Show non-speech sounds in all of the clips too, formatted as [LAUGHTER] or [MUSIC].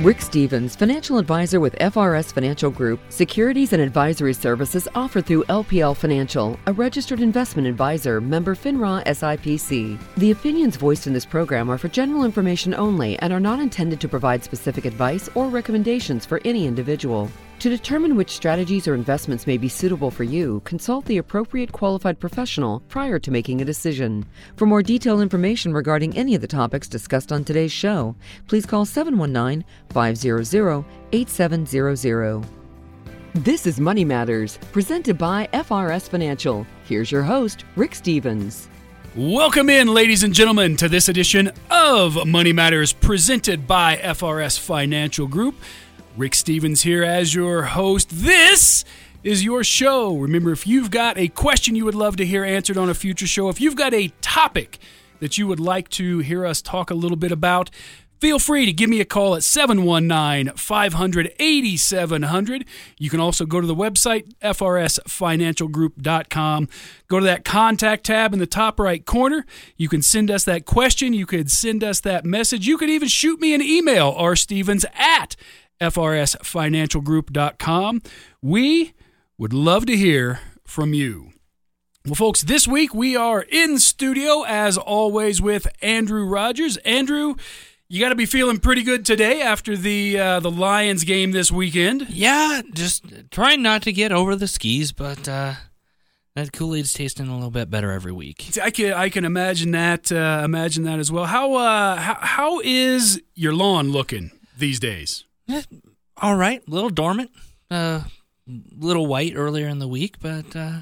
Rick Stevens, financial advisor with FRS Financial Group, securities and advisory services offered through LPL Financial, a registered investment advisor, member FINRA SIPC. The opinions voiced in this program are for general information only and are not intended to provide specific advice or recommendations for any individual. To determine which strategies or investments may be suitable for you, consult the appropriate qualified professional prior to making a decision. For more detailed information regarding any of the topics discussed on today's show, please call 719 500 8700. This is Money Matters, presented by FRS Financial. Here's your host, Rick Stevens. Welcome in, ladies and gentlemen, to this edition of Money Matters presented by FRS Financial Group. Rick Stevens here as your host. This is your show. Remember, if you've got a question you would love to hear answered on a future show, if you've got a topic that you would like to hear us talk a little bit about, Feel free to give me a call at 719 500 8700. You can also go to the website, frsfinancialgroup.com. Go to that contact tab in the top right corner. You can send us that question. You could send us that message. You could even shoot me an email, rstevens at frsfinancialgroup.com. We would love to hear from you. Well, folks, this week we are in studio as always with Andrew Rogers. Andrew, you got to be feeling pretty good today after the uh, the Lions game this weekend. Yeah, just trying not to get over the skis, but uh, that Kool Aid's tasting a little bit better every week. I can I can imagine that uh, imagine that as well. How uh how, how is your lawn looking these days? Eh, all right, a little dormant, uh, little white earlier in the week, but uh,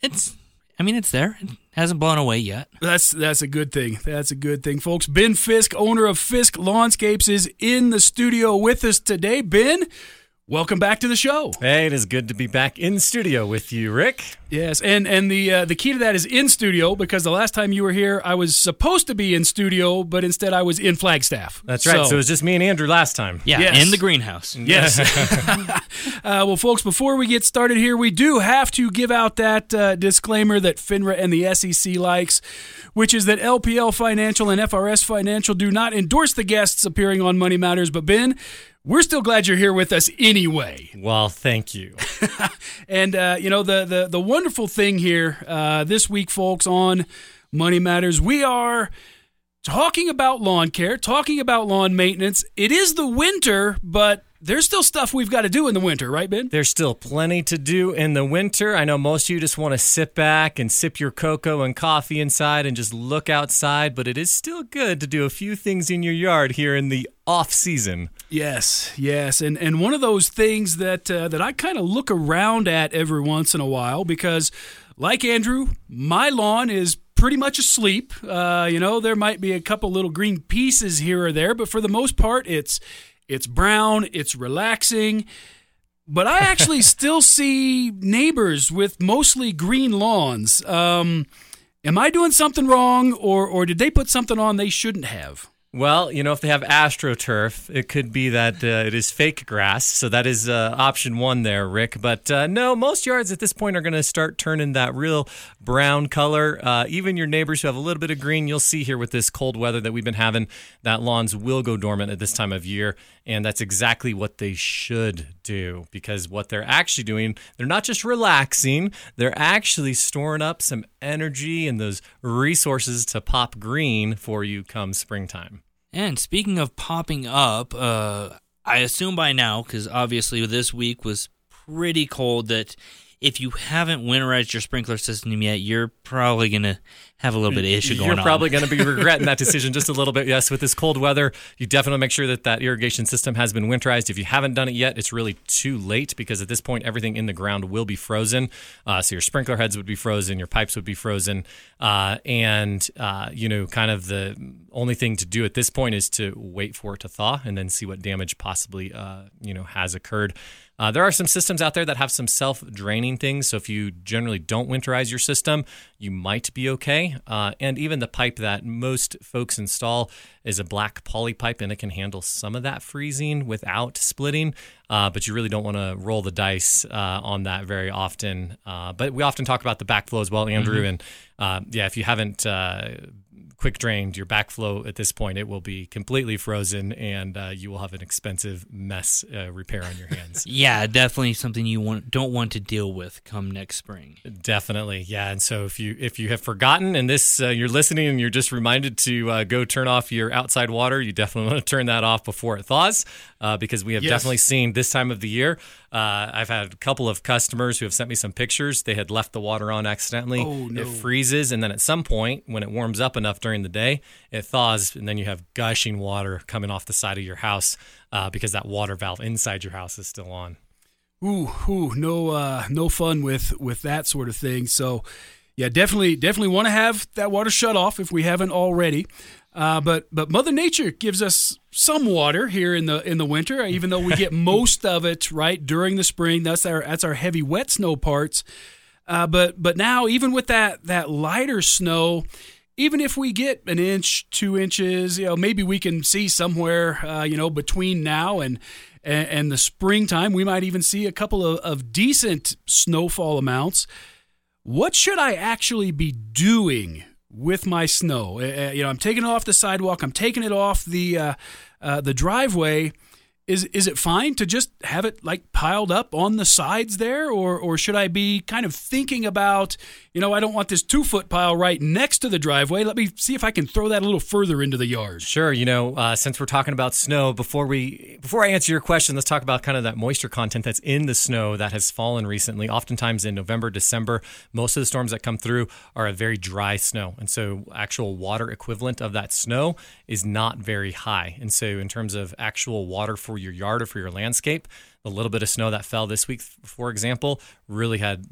it's I mean it's there. It hasn't blown away yet. That's that's a good thing. That's a good thing, folks. Ben Fisk, owner of Fisk Lawnscapes, is in the studio with us today. Ben, welcome back to the show. Hey, it is good to be back in studio with you, Rick. Yes, and and the uh, the key to that is in studio because the last time you were here, I was supposed to be in studio, but instead I was in Flagstaff. That's right. So, it was just me and Andrew last time. Yeah, Yes. in the greenhouse. [LAUGHS] Yes. [LAUGHS] [LAUGHS] uh, well, folks, before we get started here, we do have to give out that uh, disclaimer that FINRA and the SEC likes, which is that LPL Financial and FRS Financial do not endorse the guests appearing on Money Matters. But, Ben, we're still glad you're here with us anyway. Well, thank you. [LAUGHS] And uh, you know the the the wonderful thing here uh, this week, folks, on Money Matters, we are talking about lawn care, talking about lawn maintenance. It is the winter, but there's still stuff we've got to do in the winter, right, Ben? There's still plenty to do in the winter. I know most of you just want to sit back and sip your cocoa and coffee inside and just look outside, but it is still good to do a few things in your yard here in the off season. Yes, yes, and and one of those things that uh, that I kind of look around at every once in a while because, like Andrew, my lawn is pretty much asleep. Uh, you know, there might be a couple little green pieces here or there, but for the most part, it's it's brown, it's relaxing. But I actually [LAUGHS] still see neighbors with mostly green lawns. Um, am I doing something wrong, or or did they put something on they shouldn't have? Well, you know, if they have AstroTurf, it could be that uh, it is fake grass. So that is uh, option one there, Rick. But uh, no, most yards at this point are going to start turning that real brown color. Uh, even your neighbors who have a little bit of green, you'll see here with this cold weather that we've been having, that lawns will go dormant at this time of year. And that's exactly what they should do because what they're actually doing, they're not just relaxing, they're actually storing up some energy and those resources to pop green for you come springtime. And speaking of popping up, uh, I assume by now, because obviously this week was pretty cold, that if you haven't winterized your sprinkler system yet, you're probably going to have a little bit of issue going on. You're probably going to be regretting that decision just a little bit. Yes, with this cold weather, you definitely make sure that that irrigation system has been winterized. If you haven't done it yet, it's really too late because at this point, everything in the ground will be frozen. Uh, so your sprinkler heads would be frozen, your pipes would be frozen, uh, and uh, you know, kind of the only thing to do at this point is to wait for it to thaw and then see what damage possibly uh, you know has occurred. Uh, there are some systems out there that have some self draining things. So if you generally don't winterize your system, you might be okay. Uh, and even the pipe that most folks install is a black poly pipe and it can handle some of that freezing without splitting. Uh, but you really don't want to roll the dice uh, on that very often. Uh, but we often talk about the backflow as well, Andrew. And uh, yeah, if you haven't uh, quick drained, your backflow at this point, it will be completely frozen and uh, you will have an expensive mess uh, repair on your hands. [LAUGHS] yeah, definitely something you want don't want to deal with come next spring. Definitely, yeah. And so if you if you have forgotten and this uh, you're listening and you're just reminded to uh, go turn off your outside water, you definitely [LAUGHS] want to turn that off before it thaws, uh, because we have Yes. definitely seen this time of the year. Uh, I've had a couple of customers who have sent me some pictures. They had left the water on accidentally. Oh, no. It freezes, and then at some point, when it warms up enough during the day, it thaws, and then you have gushing water coming off the side of your house uh, because that water valve inside your house is still on. Ooh, ooh, no, uh, no fun with with that sort of thing. So, yeah, definitely, definitely want to have that water shut off if we haven't already. Uh, but but Mother Nature gives us some water here in the in the winter, even though we get [LAUGHS] most of it right during the spring. That's our that's our heavy wet snow parts. Uh, but but now even with that that lighter snow, even if we get an inch, two inches, you know, maybe we can see somewhere, uh, you know, between now and, and and the springtime, we might even see a couple of, of decent snowfall amounts. What should I actually be doing with my snow? Uh, uh, you know, I'm taking it off the sidewalk. I'm taking it off the uh, uh, the driveway. Is is it fine to just have it like piled up on the sides there, or or should I be kind of thinking about, you know, I don't want this two foot pile right next to the driveway. Let me see if I can throw that a little further into the yard. Sure. You know, uh, since we're talking about snow, before we before I answer your question, let's talk about kind of that moisture content that's in the snow that has fallen recently. Oftentimes in November, December, most of the storms that come through are a very dry snow, and so actual water equivalent of that snow is not very high. And so, in terms of actual water for your yard or for your landscape, the little bit of snow that fell this week, for example, really had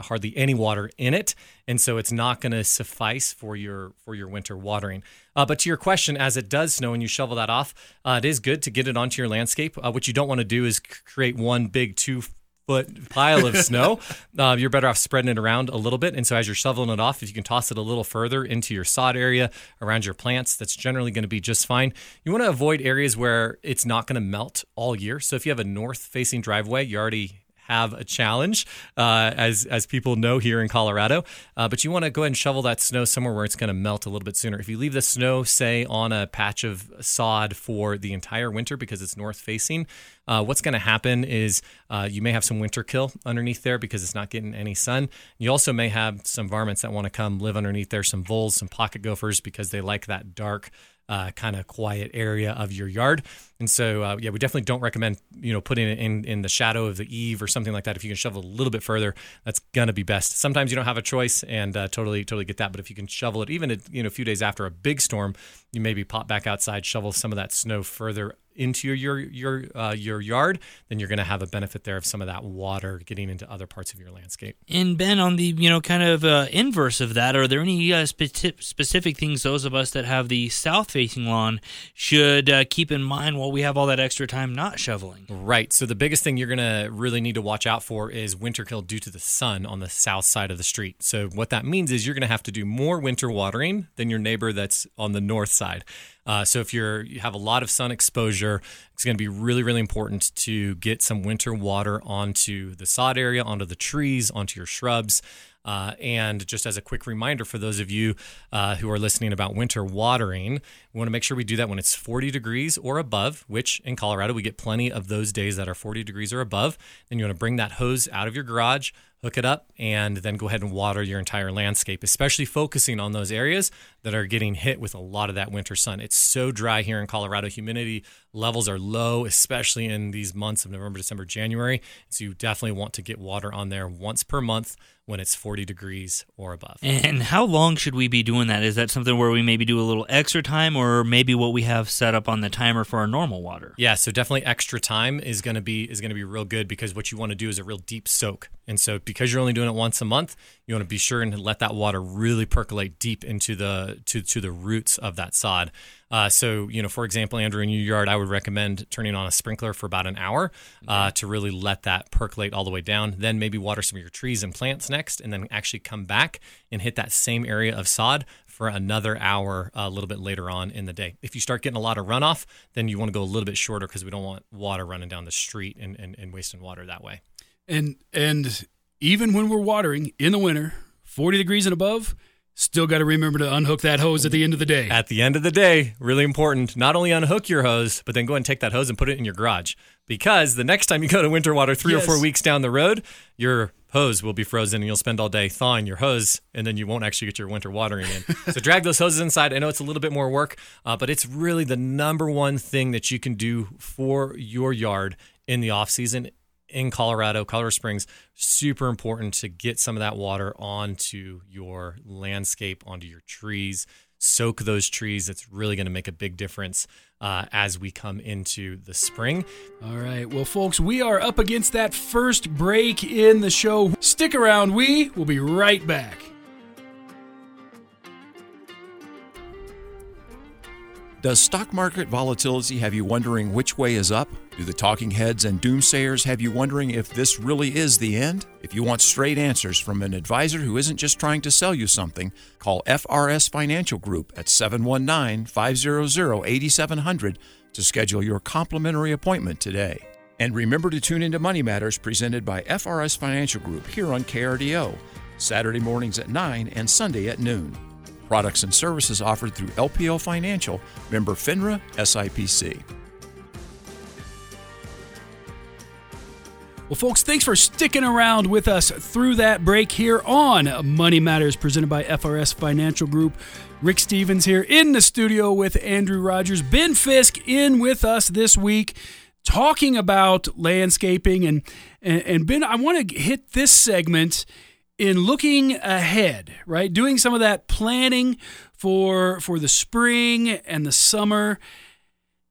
hardly any water in it, and so it's not going to suffice for your for your winter watering. Uh, but to your question, as it does snow and you shovel that off, uh, it is good to get it onto your landscape. Uh, what you don't want to do is create one big two foot pile of snow. Uh, [LAUGHS] you're better off spreading it around a little bit. And so as you're shoveling it off, if you can toss it a little further into your sod area around your plants, that's generally going to be just fine. You want to avoid areas where it's not going to melt all year. So if you have a north facing driveway, you already have a challenge, uh, as as people know here in Colorado. Uh, but you want to go ahead and shovel that snow somewhere where it's going to melt a little bit sooner. If you leave the snow, say, on a patch of sod for the entire winter because it's north facing, uh, what's going to happen is uh, you may have some winter kill underneath there because it's not getting any sun. You also may have some varmints that want to come live underneath there, some voles, some pocket gophers because they like that dark uh, kind of quiet area of your yard. And so, uh, yeah, we definitely don't recommend you know putting it in in the shadow of the eave or something like that. If you can shovel a little bit further, that's gonna be best. Sometimes you don't have a choice, and uh, totally totally get that. But if you can shovel it even at, you know a few days after a big storm, you maybe pop back outside, shovel some of that snow further into your your your uh, your yard, then you're going to have a benefit there of some of that water getting into other parts of your landscape. And Ben, on the you know kind of uh, inverse of that, are there any uh, speci- specific things those of us that have the south-facing lawn should uh, keep in mind while we have all that extra time not shoveling? Right. So the biggest thing you're going to really need to watch out for is winter kill due to the sun on the south side of the street. So what that means is you're going to have to do more winter watering than your neighbor that's on the north side. Uh, so if you're you have a lot of sun exposure, it's going to be really really important to get some winter water onto the sod area, onto the trees, onto your shrubs. Uh, and just as a quick reminder for those of you uh, who are listening about winter watering, we want to make sure we do that when it's 40 degrees or above, which in Colorado we get plenty of those days that are 40 degrees or above. Then you want to bring that hose out of your garage, hook it up, and then go ahead and water your entire landscape, especially focusing on those areas that are getting hit with a lot of that winter sun. It's so dry here in Colorado. Humidity levels are low, especially in these months of November, December, January. So you definitely want to get water on there once per month when it's 40 degrees or above. And how long should we be doing that? Is that something where we maybe do a little extra time, or maybe what we have set up on the timer for our normal water? Yeah, so definitely extra time is going to be is going to be real good because what you want to do is a real deep soak. And so because you're only doing it once a month, you want to be sure and let that water really percolate deep into the to to the roots of that sod. Uh, so you know, for example, Andrew, in your yard, I would recommend turning on a sprinkler for about an hour uh, to really let that percolate all the way down. Then maybe water some of your trees and plants next, and then actually come back and hit that same area of sod for another hour a little bit later on in the day. If you start getting a lot of runoff, then you want to go a little bit shorter because we don't want water running down the street and, and, and wasting water that way. And and even when we're watering in the winter, 40 degrees and above, Still got to remember to unhook that hose at the end of the day. At the end of the day, really important, not only unhook your hose, but then go and take that hose and put it in your garage. Because the next time you go to winter water, three Yes. or four weeks down the road, your hose will be frozen and you'll spend all day thawing your hose and then you won't actually get your winter watering in. [LAUGHS] so drag those hoses inside. I know it's a little bit more work, uh, but it's really the number one thing that you can do for your yard in the off season in Colorado, Colorado Springs, super important to get some of that water onto your landscape, onto your trees. Soak those trees. It's really going to make a big difference uh, as we come into the spring. All right. Well, folks, we are up against that first break in the show. Stick around. We will be right back. Does stock market volatility have you wondering which way is up? Do the talking heads and doomsayers have you wondering if this really is the end? If you want straight answers from an advisor who isn't just trying to sell you something, call FRS Financial Group at 719 500 8700 to schedule your complimentary appointment today. And remember to tune into Money Matters presented by FRS Financial Group here on KRDO, Saturday mornings at 9 and Sunday at noon. Products and services offered through LPL Financial, member FINRA SIPC. Well, folks, thanks for sticking around with us through that break here on Money Matters presented by FRS Financial Group. Rick Stevens here in the studio with Andrew Rogers. Ben Fisk in with us this week talking about landscaping. And, and, and Ben, I want to hit this segment in looking ahead, right? Doing some of that planning for for the spring and the summer.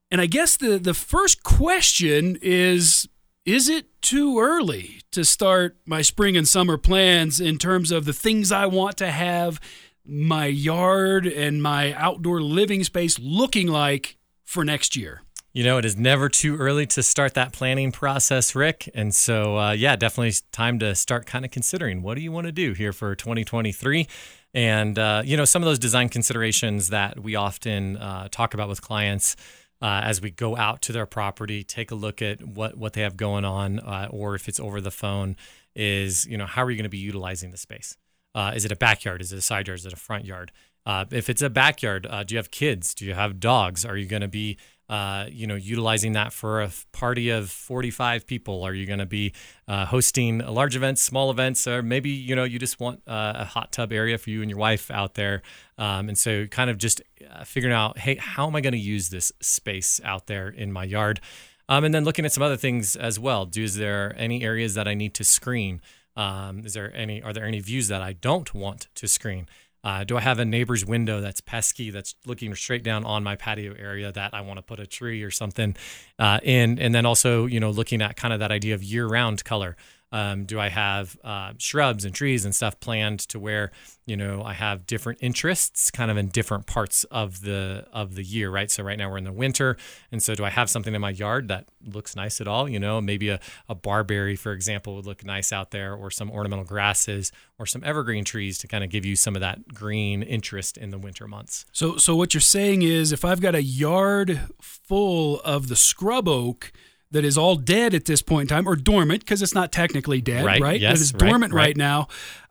And I guess the the first question is is it too early to start my spring and summer plans in terms of the things I want to have my yard and my outdoor living space looking like for next year? You know, it is never too early to start that planning process, Rick. And so, uh, yeah, definitely time to start kind of considering what do you want to do here for 2023. And, uh, you know, some of those design considerations that we often uh, talk about with clients uh, as we go out to their property, take a look at what, what they have going on, uh, or if it's over the phone, is, you know, how are you going to be utilizing the space? Uh, is it a backyard? Is it a side yard? Is it a front yard? Uh, if it's a backyard, uh, do you have kids? Do you have dogs? Are you going to be uh, you know, utilizing that for a party of 45 people? Are you going to be uh, hosting large events, small events, or maybe, you know, you just want uh, a hot tub area for you and your wife out there? Um, and so kind of just uh, figuring out, hey, how am I going to use this space out there in my yard? Um, and then looking at some other things as well. Do, is there any areas that I need to screen? Um, is there any, are there any views that I don't want to screen? Uh, do I have a neighbor's window that's pesky, that's looking straight down on my patio area that I want to put a tree or something uh, in? And then also, you know, looking at kind of that idea of year-round color. Um, do I have uh, shrubs and trees and stuff planned to where you know I have different interests, kind of in different parts of the of the year, right? So right now we're in the winter, and so do I have something in my yard that looks nice at all? You know, maybe a, a barberry, for example, would look nice out there, or some ornamental grasses, or some evergreen trees to kind of give you some of that green interest in the winter months. So, so what you're saying is, if I've got a yard full of the scrub oak that is all dead at this point in time, or dormant because it's not technically dead, Right, right? yes, it is right, dormant right, right. now.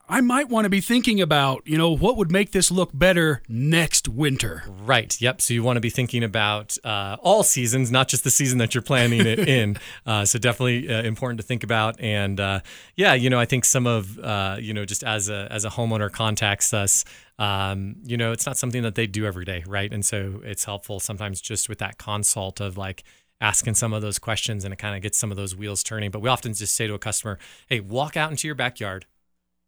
I might want to be thinking about, you know, what would make this look better next winter. Right. Yep. So you want to be thinking about uh, all seasons, not just the season that you're planning it in. [LAUGHS] Uh, so definitely uh, important to think about. And uh, yeah, you know, I think some of uh, you know just as a as a homeowner contacts us, um, you know, it's not something that they do every day, right? And so it's helpful sometimes just with that consult of like asking some of those questions and it kind of gets some of those wheels turning. But we often just say to a customer, "Hey, walk out into your backyard."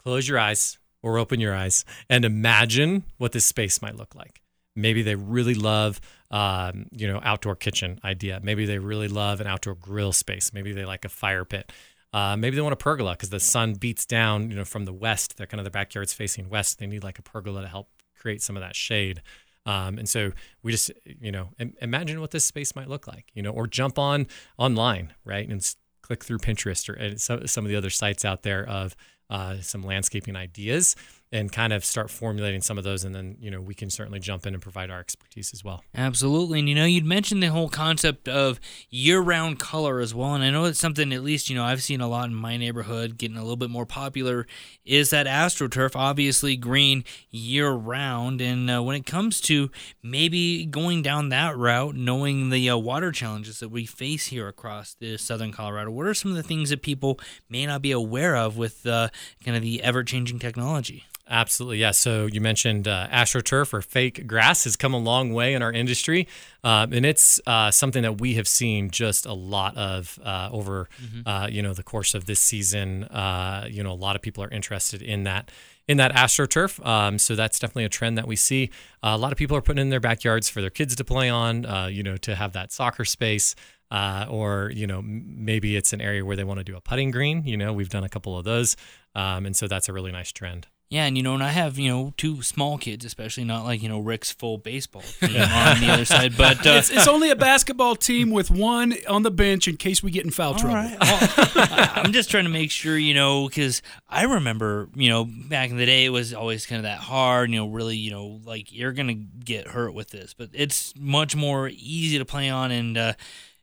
close your eyes or open your eyes and imagine what this space might look like. Maybe they really love, um, you know, outdoor kitchen idea. Maybe they really love an outdoor grill space. Maybe they like a fire pit. Uh, maybe they want a pergola because the sun beats down, you know, from the west. They're kind of the backyard's facing west. They need like a pergola to help create some of that shade. Um, and so we just, you know, im- imagine what this space might look like, you know, or jump on online, right, and click through Pinterest or uh, so, some of the other sites out there of uh, some landscaping ideas and kind of start formulating some of those. And then, you know, we can certainly jump in and provide our expertise as well. Absolutely. And, you know, you'd mentioned the whole concept of year round color as well. And I know it's something, at least, you know, I've seen a lot in my neighborhood getting a little bit more popular is that AstroTurf, obviously green year round. And uh, when it comes to maybe going down that route, knowing the uh, water challenges that we face here across the southern Colorado, what are some of the things that people may not be aware of with uh, kind of the ever changing technology? Absolutely, yeah. So you mentioned uh, AstroTurf or fake grass has come a long way in our industry, um, and it's uh, something that we have seen just a lot of uh, over, mm-hmm. Uh, you know, the course of this season. Uh, you know, a lot of people are interested in that in that AstroTurf. Um, so that's definitely a trend that we see. Uh, a lot of people are putting in their backyards for their kids to play on. you know, to have that soccer space. Uh, or you know maybe it's an area where they want to do a putting green. You know, we've done a couple of those, um, and so that's a really nice trend. Yeah, and you know, and I have you know two small kids, especially not like you know Rick's full baseball [LAUGHS] team on the other side, but uh, it's, it's, only a basketball team with one on the bench in case we get in foul trouble. Right. Well, I'm just trying to make sure you know because I remember you know back in the day it was always kind of that hard, you know, really you know like you're gonna get hurt with this, but it's much more easy to play on and uh,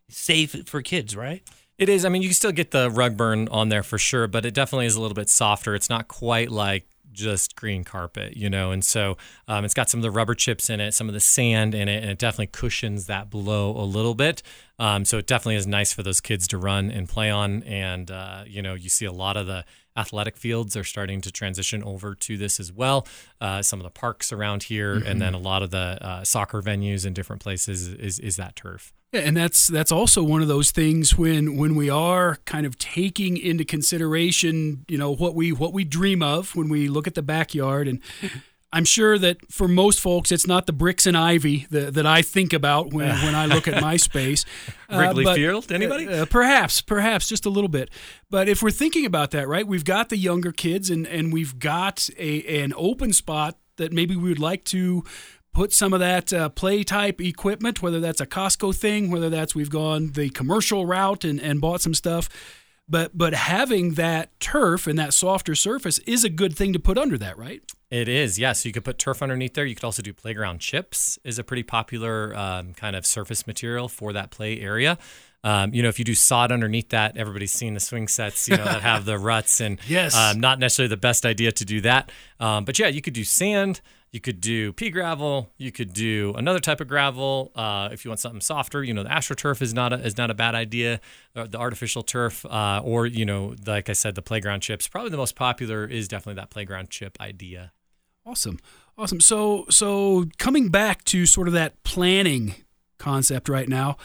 safe for kids, right? It is. I mean, you can still get the rug burn on there for sure, but it definitely is a little bit softer. It's not quite like just green carpet, you know. And so um, it's got some of the rubber chips in it, some of the sand in it, and it definitely cushions that blow a little bit. Um, so it definitely is nice for those kids to run and play on. And, uh, you know, you see a lot of the athletic fields are starting to transition over to this as well. Uh, some of the parks around here, mm-hmm. and then a lot of the uh, soccer venues in different places is, is that turf. Yeah, and that's that's also one of those things when when we are kind of taking into consideration, you know, what we what we dream of when we look at the backyard and [LAUGHS] I'm sure that for most folks, it's not the bricks and ivy that, that I think about when, [LAUGHS] when I look at my space. Uh, Wrigley but, Field, anybody? Uh, perhaps, perhaps just a little bit. But if we're thinking about that, right, we've got the younger kids and, and we've got a, an open spot that maybe we would like to put some of that uh, play type equipment, whether that's a Costco thing, whether that's we've gone the commercial route and, and bought some stuff. But but having that turf and that softer surface is a good thing to put under that, right? It is, yes. Yeah. So you could put turf underneath there. You could also do playground chips. is a pretty popular um, kind of surface material for that play area. Um, you know, if you do sod underneath that, everybody's seen the swing sets, you know, that have the [LAUGHS] ruts, and yes, um, not necessarily the best idea to do that. Um, but yeah, you could do sand. You could do pea gravel. You could do another type of gravel. Uh, if you want something softer, you know, the astroturf is not a, is not a bad idea. The artificial turf, uh, or you know, like I said, the playground chips. Probably the most popular is definitely that playground chip idea. Awesome, awesome. So so coming back to sort of that planning concept right now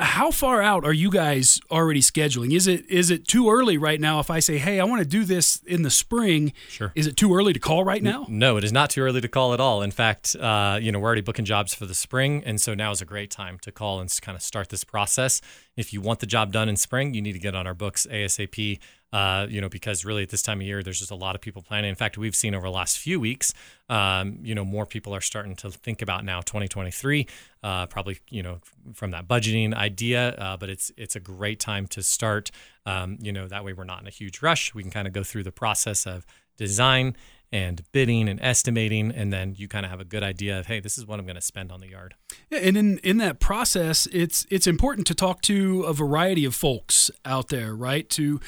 how far out are you guys already scheduling? Is it is it too early right now if I say, "Hey, I want to do this in the spring"? Sure. Is it too early to call right now? No, it is not too early to call at all. In fact, uh, you know, we're already booking jobs for the spring, and so now is a great time to call and kind of start this process. If you want the job done in spring, you need to get on our books ASAP uh, you know, because really at this time of year, there's just a lot of people planning. In fact, we've seen over the last few weeks, um, you know, more people are starting to think about now 2023, uh, probably, you know, from that budgeting idea. Uh, but it's it's a great time to start. Um, you know, that way we're not in a huge rush. We can kind of go through the process of design and bidding and estimating and then you kind of have a good idea of hey this is what i'm going to spend on the yard yeah, and in in that process it's it's important to talk to a variety of folks out there right to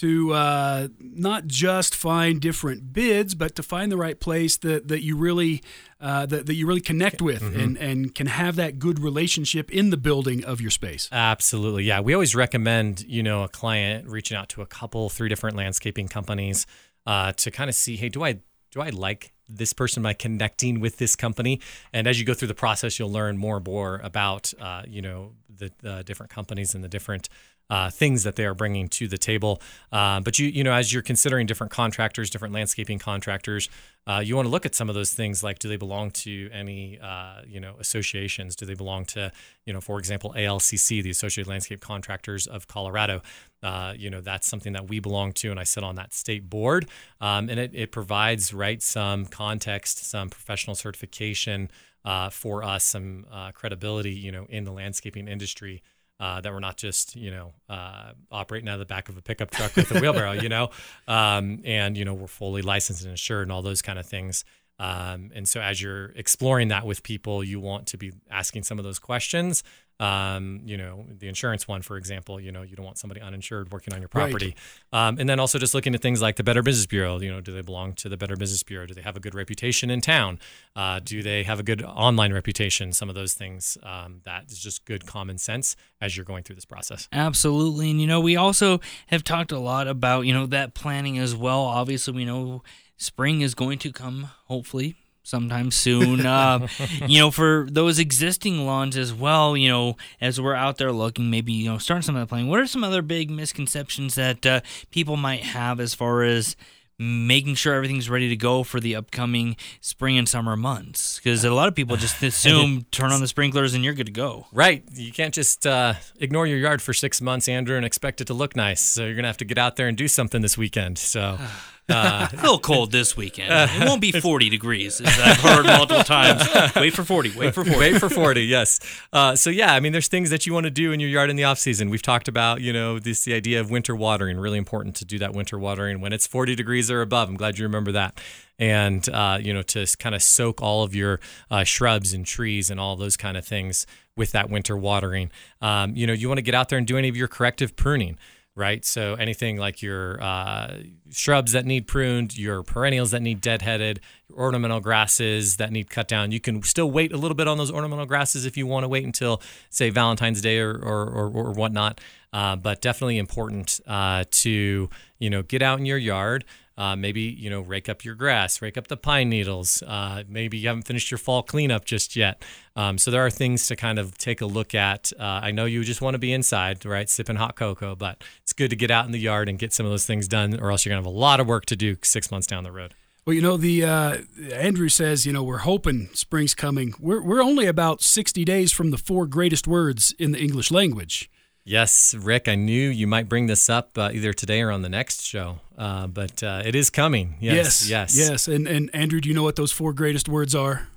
to uh, not just find different bids, but to find the right place that, that you really uh, that, that you really connect with mm-hmm. and, and can have that good relationship in the building of your space. Absolutely, yeah. We always recommend you know a client reaching out to a couple, three different landscaping companies uh, to kind of see, hey, do I do I like this person by connecting with this company? And as you go through the process, you'll learn more and more about uh, you know the, the different companies and the different uh, things that they are bringing to the table. Uh, but you, you know, as you're considering different contractors, different landscaping contractors, uh, you want to look at some of those things like do they belong to any, uh, you know, associations? Do they belong to, you know, for example, ALCC, the Associated Landscape Contractors of Colorado? Uh, you know, that's something that we belong to, and I sit on that state board, um, and it, it provides right some context, some professional certification uh, for us, some credibility, you know, in the landscaping industry. Uh, that we're not just you know uh, operating out of the back of a pickup truck with a wheelbarrow, you know, [LAUGHS] um, and you know we're fully licensed and insured and all those kind of things. Um, and so as you're exploring that with people, you want to be asking some of those questions. Um, you know, the insurance one, for example, you know, you don't want somebody uninsured working on your property. Right. Um, and then also just looking at things like the Better Business Bureau. You know, do they belong to the Better Business Bureau? Do they have a good reputation in town? Uh, do they have a good online reputation? Some of those things um, that is just good common sense as you're going through this process. Absolutely. And, you know, we also have talked a lot about, you know, that planning as well. Obviously, we know spring is going to come, hopefully, sometime soon. [LAUGHS] uh, you know, for those existing lawns as well, you know, as we're out there looking, maybe, you know, starting some of the planning, what are some other big misconceptions that uh, people might have as far as making sure everything's ready to go for the upcoming spring and summer months? Because a lot of people just [LAUGHS] assume turn on the sprinklers and you're good to go. Right. You can't just uh, ignore your yard for six months andrew and expect it to look nice. So you're gonna have to get out there and do something this weekend. So [SIGHS] [SIGHS] [SIGHS] Uh, a little cold this weekend. It won't be 40 degrees, as I've heard multiple times. Wait for 40. Wait for 40. Wait for 40. Yes. Uh, so yeah, I mean, there's things that you want to do in your yard in the off season. We've talked about, you know, this the idea of winter watering. Really important to do that winter watering when it's 40 degrees or above. I'm glad you remember that. And uh, you know, to kind of soak all of your uh, shrubs and trees and all those kind of things with that winter watering. Um, you know, you want to get out there and do any of your corrective pruning right? So anything like your uh, shrubs that need pruned, your perennials that need deadheaded, your ornamental grasses that need cut down. You can still wait a little bit on those ornamental grasses if you want to wait until, say, Valentine's Day or or, or, or whatnot. Uh, but definitely important uh, to you know get out in your yard. Uh, maybe you know rake up your grass, rake up the pine needles. Uh, maybe you haven't finished your fall cleanup just yet. Um, so there are things to kind of take a look at. Uh, I know you just want to be inside, right, sipping hot cocoa, but it's good to get out in the yard and get some of those things done, or else you're gonna have a lot of work to do six months down the road. Well, you know, the uh, Andrew says, you know, we're hoping spring's coming. We're we're only about sixty days from the four greatest words in the English language. Yes, Rick, I knew you might bring this up uh, either today or on the next show, uh, but uh, it is coming. Yes, yes, yes, yes. And and Andrew, do you know what those four greatest words are?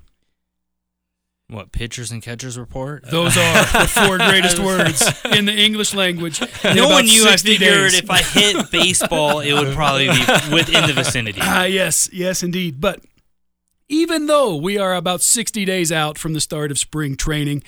What pitchers and catchers report? Those are the [LAUGHS] four greatest words [LAUGHS] in the English language. [LAUGHS] No one you, I figured days. if I hit baseball, it would probably be within the vicinity. Ah, yes, yes, indeed. But even though we are about 60 days out from the start of spring training,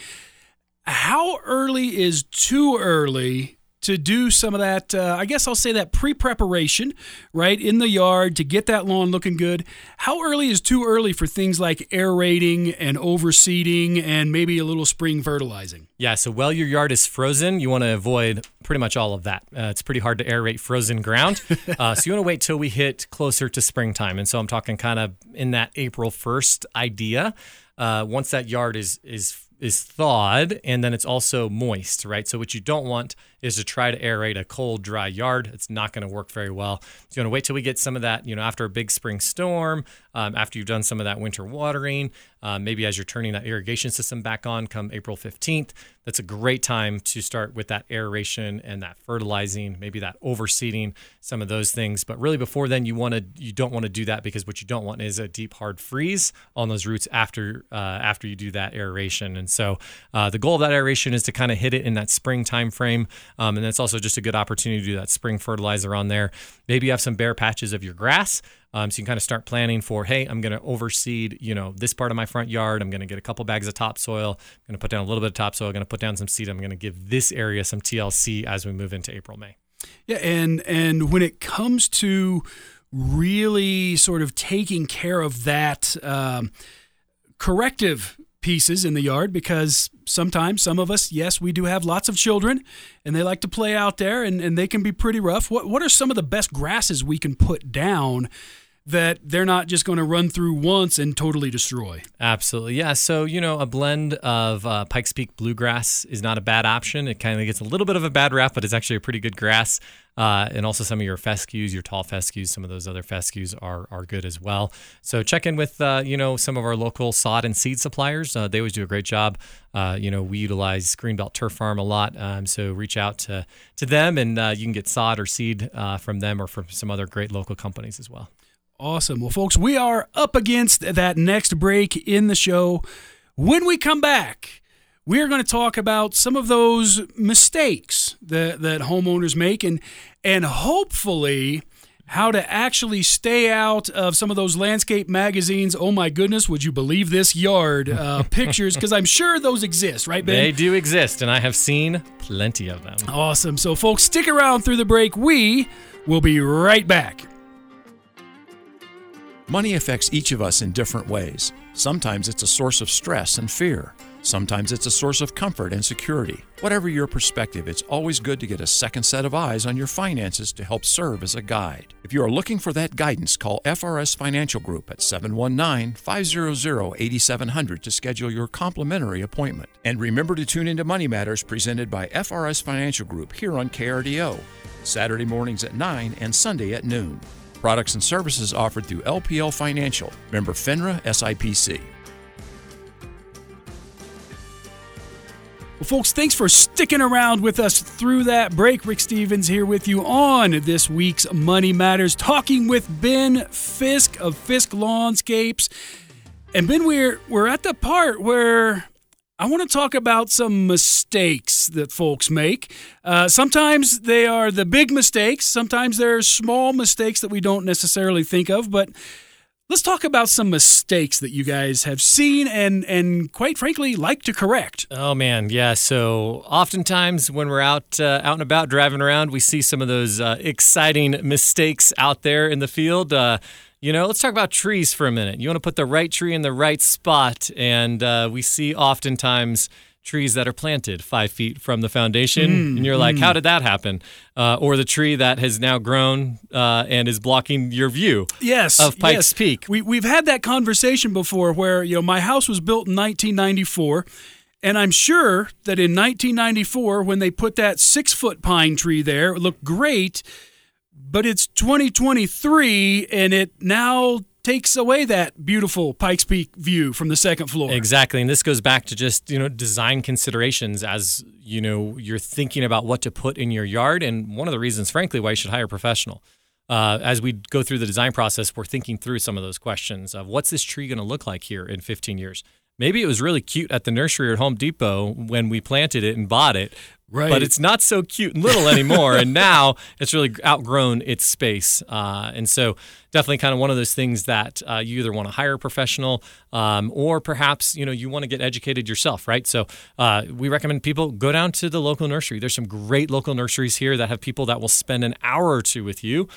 how early is too early to do some of that, uh, I guess I'll say that pre preparation, right, in the yard to get that lawn looking good. How early is too early for things like aerating and overseeding and maybe a little spring fertilizing? Yeah, so while your yard is frozen, you want to avoid pretty much all of that. Uh, it's pretty hard to aerate frozen ground. [LAUGHS] Uh, so you want to wait till we hit closer to springtime. And so I'm talking kind of in that April 1st idea. Uh, once that yard is is is thawed and then it's also moist, right? So what you don't want is to try to aerate a cold, dry yard. It's not going to work very well. So you want to wait till we get some of that, you know, after a big spring storm, um, after you've done some of that winter watering, uh, maybe as you're turning that irrigation system back on come April 15th. That's a great time to start with that aeration and that fertilizing, maybe that overseeding, some of those things. But really, before then, you want to you don't want to do that because what you don't want is a deep hard freeze on those roots after uh, after you do that aeration. And so uh, the goal of that aeration is to kind of hit it in that spring time frame. Um, and that's also just a good opportunity to do that spring fertilizer on there. Maybe you have some bare patches of your grass. Um, so you can kind of start planning for, hey, I'm going to overseed, you know, this part of my front yard. I'm going to get a couple bags of topsoil. I'm going to put down a little bit of topsoil. I'm going to put down some seed. I'm going to give this area some TLC as we move into April, May. Yeah, and and when it comes to really sort of taking care of that um, corrective pieces in the yard because sometimes some of us, yes, we do have lots of children and they like to play out there and, and they can be pretty rough. What, what are some of the best grasses we can put down that they're not just going to run through once and totally destroy. Absolutely. Yeah. So, you know, a blend of uh, Pikes Peak bluegrass is not a bad option. It kind of gets a little bit of a bad rap, but it's actually a pretty good grass. Uh, and also some of your fescues, your tall fescues, some of those other fescues are, are good as well. So check in with, uh, you know, some of our local sod and seed suppliers. Uh, they always do a great job. Uh, you know, we utilize Greenbelt Turf Farm a lot. Um, so reach out to, to them and uh, you can get sod or seed from them or from some other great local companies as well. Awesome. Well, folks, we are up against that next break in the show. When we come back, we are going to talk about some of those mistakes that, that homeowners make and and hopefully how to actually stay out of some of those landscape magazines. Oh my goodness, would you believe this yard uh, [LAUGHS] pictures? Because I'm sure those exist, right, Ben? They do exist, and I have seen plenty of them. Awesome. So, folks, stick around through the break. We will be right back. Money affects each of us in different ways. Sometimes it's a source of stress and fear. Sometimes it's a source of comfort and security. Whatever your perspective, it's always good to get a second set of eyes on your finances to help serve as a guide. If you are looking for that guidance, call FRS Financial Group at 719 500 8700 to schedule your complimentary appointment. And remember to tune into Money Matters presented by FRS Financial Group here on KRDO, Saturday mornings at 9 and Sunday at noon. Products and services offered through LPL Financial, member FINRA SIPC. Well, folks, thanks for sticking around with us through that break. Rick Stevens here with you on this week's Money Matters, talking with Ben Fisk of Fisk Lawnscapes. And Ben, we're we're at the part where I want to talk about some mistakes that folks make. Uh, sometimes they are the big mistakes. Sometimes they're small mistakes that we don't necessarily think of, but Let's talk about some mistakes that you guys have seen and and quite frankly like to correct. Oh man, yeah. So oftentimes when we're out uh, out and about driving around, we see some of those uh, exciting mistakes out there in the field. You know, let's talk about trees for a minute. You want to put the right tree in the right spot, and uh, we see oftentimes trees that are planted five feet from the foundation, mm, and you're like, mm. "How did that happen?" Uh, or the tree that has now grown uh, and is blocking your view. Yes, of Pikes yes. Peak. We we've had that conversation before, where you know my house was built in 1994. And I'm sure that in 1994, when they put that six foot pine tree there, it looked great. But it's 2023, and it now takes away that beautiful Pikes Peak view from the second floor. Exactly. And this goes back to just, you know, design considerations as, you know, you're thinking about what to put in your yard. And one of the reasons, frankly, why you should hire a professional. Uh, as we go through the design process, we're thinking through some of those questions of what's this tree going to look like here in 15 years? Maybe it was really cute at the nursery or Home Depot when we planted it and bought it, Right. But it's not so cute and little anymore. and [LAUGHS] now it's really outgrown its space. Uh, and so, definitely kind of one of those things that uh, you either want to hire a professional um, or perhaps, you know, you want to get educated yourself, right? So, uh, we recommend people go down to the local nursery. There's some great local nurseries here that have people that will spend an hour or two with you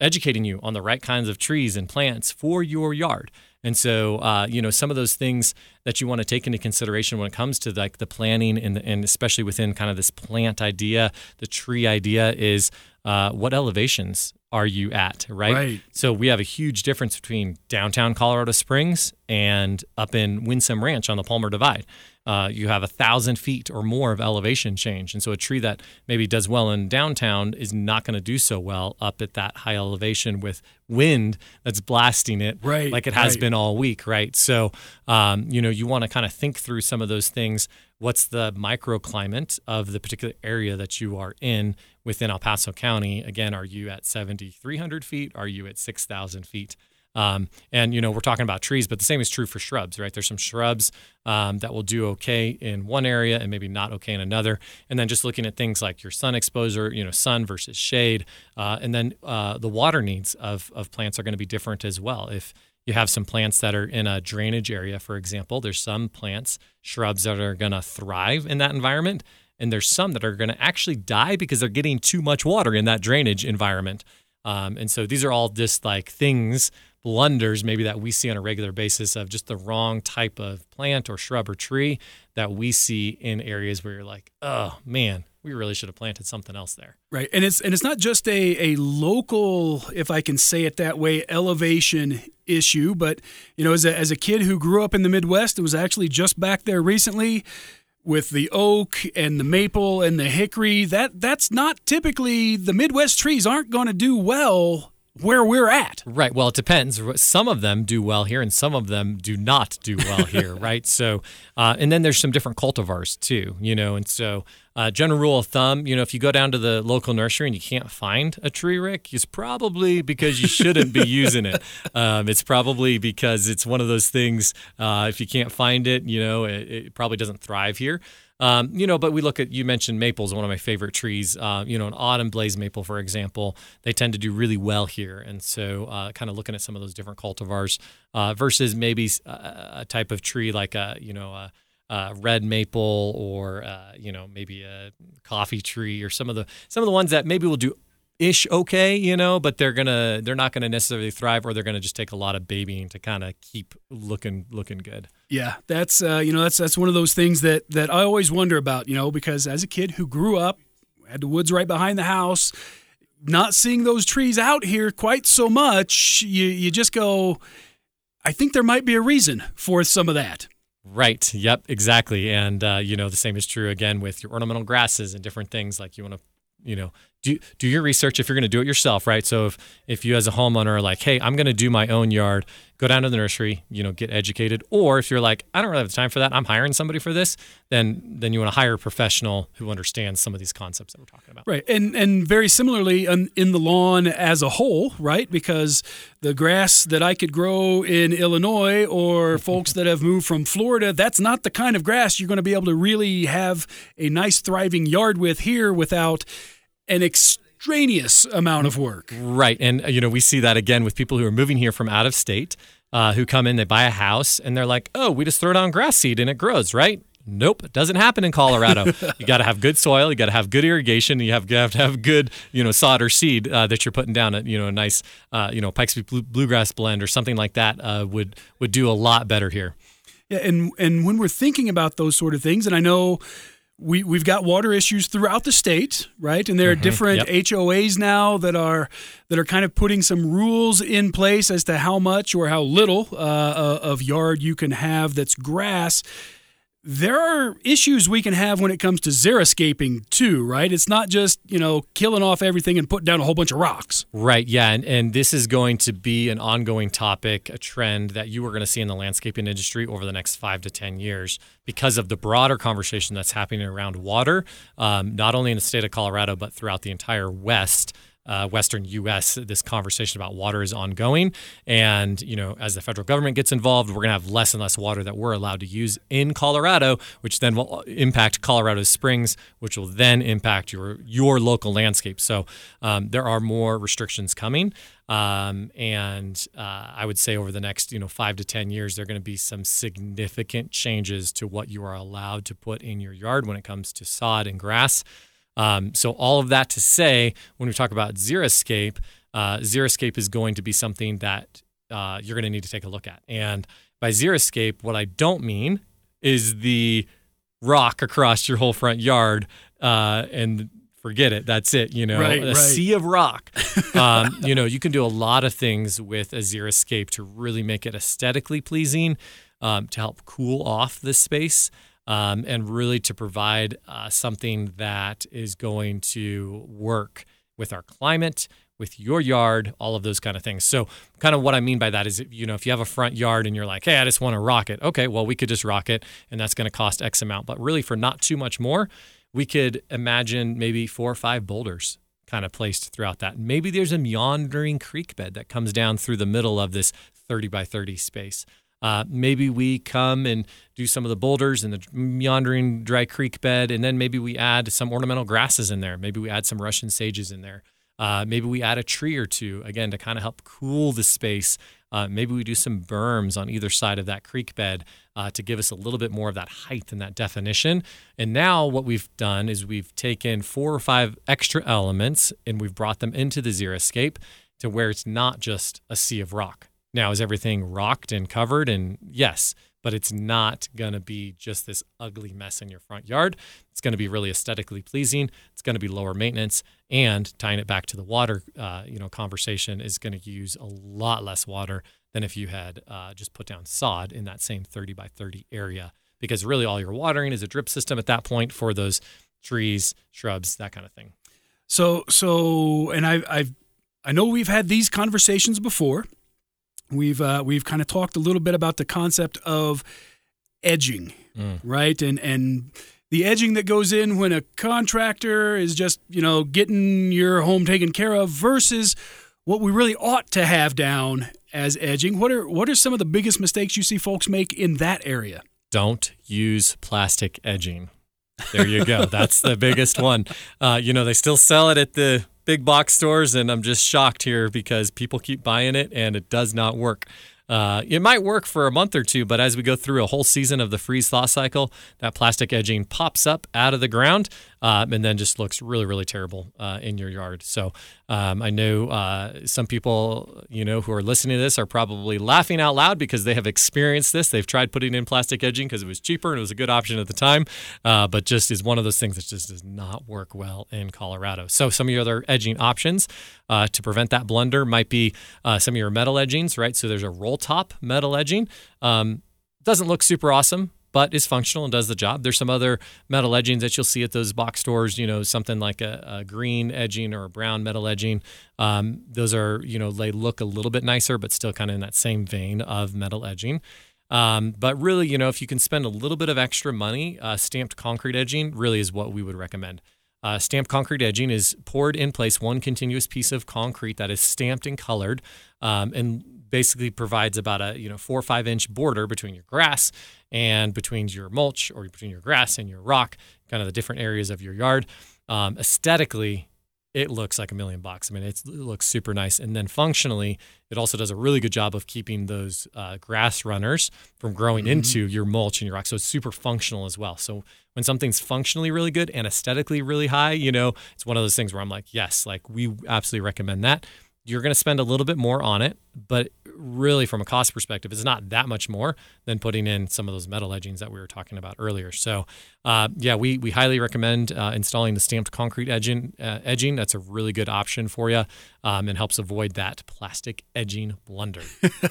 educating you on the right kinds of trees and plants for your yard. And so, uh, you know, some of those things that you want to take into consideration when it comes to like the planning and, and especially within kind of this plant idea, the tree idea is uh, what elevations are you at, right? right? So we have a huge difference between downtown Colorado Springs and up in Winsome Ranch on the Palmer Divide uh, you have a thousand feet or more of elevation change. And so a tree that maybe does well in downtown is not going to do so well up at that high elevation with wind that's blasting it right, like it has right. been all week, right? So, um, you know, you want to kind of think through some of those things. What's the microclimate of the particular area that you are in within El Paso County? Again, are you at 7,300 feet? Are you at 6,000 feet? Um, and you know we're talking about trees, but the same is true for shrubs, right? There's some shrubs um, that will do okay in one area and maybe not okay in another. And then just looking at things like your sun exposure, you know, sun versus shade, uh, and then uh, the water needs of of plants are going to be different as well. If you have some plants that are in a drainage area, for example, there's some plants, shrubs that are going to thrive in that environment. And there's some that are going to actually die because they're getting too much water in that drainage environment. Um, and so these are all just like things blunders maybe that we see on a regular basis of just the wrong type of plant or shrub or tree that we see in areas where you're like, oh man, we really should have planted something else there. Right. And it's and it's not just a, a local, if I can say it that way, elevation issue, but you know, as a as a kid who grew up in the Midwest, it was actually just back there recently with the oak and the maple and the hickory. That that's not typically the Midwest trees aren't going to do well where we're at. Right. Well, it depends. Some of them do well here, and some of them do not do well [LAUGHS] here. right. So, uh, and then there's some different cultivars too. You know, and so uh, general rule of thumb, you know, if you go down to the local nursery and you can't find a tree rick, it's probably because you shouldn't be using it. [LAUGHS] Um, it's probably because it's one of those things. Uh, if you can't find it, you know, it, it probably doesn't thrive here. Um, you know, but we look at you mentioned maples, one of my favorite trees. Uh, you know, an autumn blaze maple, for example, they tend to do really well here. And so, uh, kind of looking at some of those different cultivars uh, versus maybe a, a, type of tree like a you know a, a red maple or uh, you know maybe a coffee tree or some of the some of the ones that maybe will do ish okay, you know, but they're gonna they're not gonna necessarily thrive, or they're gonna just take a lot of babying to kind of keep looking looking good. Yeah, that's uh, you know that's that's one of those things that that I always wonder about, you know, because as a kid who grew up had the woods right behind the house, not seeing those trees out here quite so much, you you just go, I think there might be a reason for some of that. Right. Yep. Exactly. And uh, you know the same is true again with your ornamental grasses and different things like you want to you know do do your research if you're going to do it yourself, right? So if if you as a homeowner are like, hey, I'm going to do my own yard, go down to the nursery, you know, get educated. Or if you're like, I don't really have the time for that, I'm hiring somebody for this, then then you want to hire a professional who understands some of these concepts that we're talking about. Right, and and very similarly in, in the lawn as a whole, right? Because the grass that I could grow in Illinois or folks that have moved from Florida, that's not the kind of grass you're going to be able to really have a nice thriving yard with here without an extraneous amount of work. Right. And, uh, you know, we see that again with people who are moving here from out of state uh, who come in, they buy a house, and they're like, oh, we just throw down grass seed and it grows, right? Nope, it doesn't happen in Colorado. [LAUGHS] you got to have good soil, you got to have good irrigation, you have, you have to have good, you know, sod or seed uh, that you're putting down. A, you know, a nice, uh, you know, Pikes Peak blue, bluegrass blend or something like that uh, would would do a lot better here. Yeah, and and when we're thinking about those sort of things, and I know we we've got water issues throughout the state, right? And there are mm-hmm. different yep. HOAs now that are that are kind of putting some rules in place as to how much or how little uh, uh of yard you can have that's grass there are issues we can have when it comes to xeriscaping too, right? It's not just, you know, killing off everything and putting down a whole bunch of rocks. Right, yeah. And, and this is going to be an ongoing topic, a trend that you are going to see in the landscaping industry over the next five to 10 years because of the broader conversation that's happening around water, um, not only in the state of Colorado, but throughout the entire West uh, Western U.S. This conversation about water is ongoing, and you know, as the federal government gets involved, we're going to have less and less water that we're allowed to use in Colorado, which then will impact Colorado springs, which will then impact your your local landscape. So um, there are more restrictions coming, um, and uh, I would say over the next you know five to ten years, there are going to be some significant changes to what you are allowed to put in your yard when it comes to sod and grass. Um, so all of that to say, when we talk about Xeriscape, uh, Xeriscape is going to be something that uh, you're going to need to take a look at. And by Xeriscape, what I don't mean is the rock across your whole front yard uh, and forget it. That's it. You know, right, a right. sea of rock. [LAUGHS] um, you know, you can do a lot of things with a Xeriscape to really make it aesthetically pleasing, um, to help cool off the space um, and really to provide uh, something that is going to work with our climate, with your yard, all of those kind of things. So, kind of what I mean by that is, you know, if you have a front yard and you're like, hey, I just want to rock it, okay, well, we could just rock it, and that's going to cost X amount. But really, for not too much more, we could imagine maybe four or five boulders kind of placed throughout that. Maybe there's a meandering creek bed that comes down through the middle of this 30 by 30 space. Uh, maybe we come and do some of the boulders and the meandering dry creek bed, and then maybe we add some ornamental grasses in there. Maybe we add some Russian sages in there. Uh, maybe we add a tree or two again to kind of help cool the space. Uh, maybe we do some berms on either side of that creek bed uh, to give us a little bit more of that height and that definition. And now what we've done is we've taken four or five extra elements and we've brought them into the Xeriscape to where it's not just a sea of rock. Now, is everything rocked and covered? And yes, but it's not going to be just this ugly mess in your front yard. It's going to be really aesthetically pleasing. It's going to be lower maintenance, and tying it back to the water, uh, you know, conversation is going to use a lot less water than if you had uh, just put down sod in that same 30 by 30 area. Because really, all you're watering is a drip system at that point for those trees, shrubs, that kind of thing. So, so, and I've, I've I know we've had these conversations before. We've uh, we've kind of talked a little bit about the concept of edging, Mm. right? And and the edging that goes in when a contractor is just you know getting your home taken care of versus what we really ought to have down as edging. What are what are some of the biggest mistakes you see folks make in that area? Don't use plastic edging. There you go. That's the biggest one. Uh, you know, they still sell it at the big box stores, and I'm just shocked here because people keep buying it and it does not work. Uh, it might work for a month or two, but as we go through a whole season of the freeze thaw cycle, that plastic edging pops up out of the ground uh, and then just looks really, really terrible uh, in your yard. So um, I know uh, some people, you know, who are listening to this are probably laughing out loud because they have experienced this. They've tried putting in plastic edging because it was cheaper and it was a good option at the time, uh, but just is one of those things that just does not work well in Colorado. So some of your other edging options uh, to prevent that blunder might be uh, some of your metal edgings, right? So there's a roll top metal edging. Um, doesn't look super awesome, but is functional and does the job. There's some other metal edgings that you'll see at those box stores, you know, something like a, a green edging or a brown metal edging. Um, those are, you know, they look a little bit nicer, but still kind of in that same vein of metal edging. Um, but really, you know, if you can spend a little bit of extra money, uh, stamped concrete edging really is what we would recommend. Uh, stamped concrete edging is poured in place one continuous piece of concrete that is stamped and colored, um, and basically provides about a you know four or five inch border between your grass and between your mulch or between your grass and your rock, kind of the different areas of your yard. Um, aesthetically, it looks like a million bucks. I mean, it's, it looks super nice. And then functionally, it also does a really good job of keeping those uh, grass runners from growing into your mulch and your rock. So it's super functional as well. So when something's functionally really good and aesthetically really high, you know, it's one of those things where I'm like, yes, like we absolutely recommend that. You're going to spend a little bit more on it, but really from a cost perspective, it's not that much more than putting in some of those metal edgings that we were talking about earlier. So, uh, yeah, we, we highly recommend uh, installing the stamped concrete edging. Uh, edging that's a really good option for you um, and helps avoid that plastic edging blunder.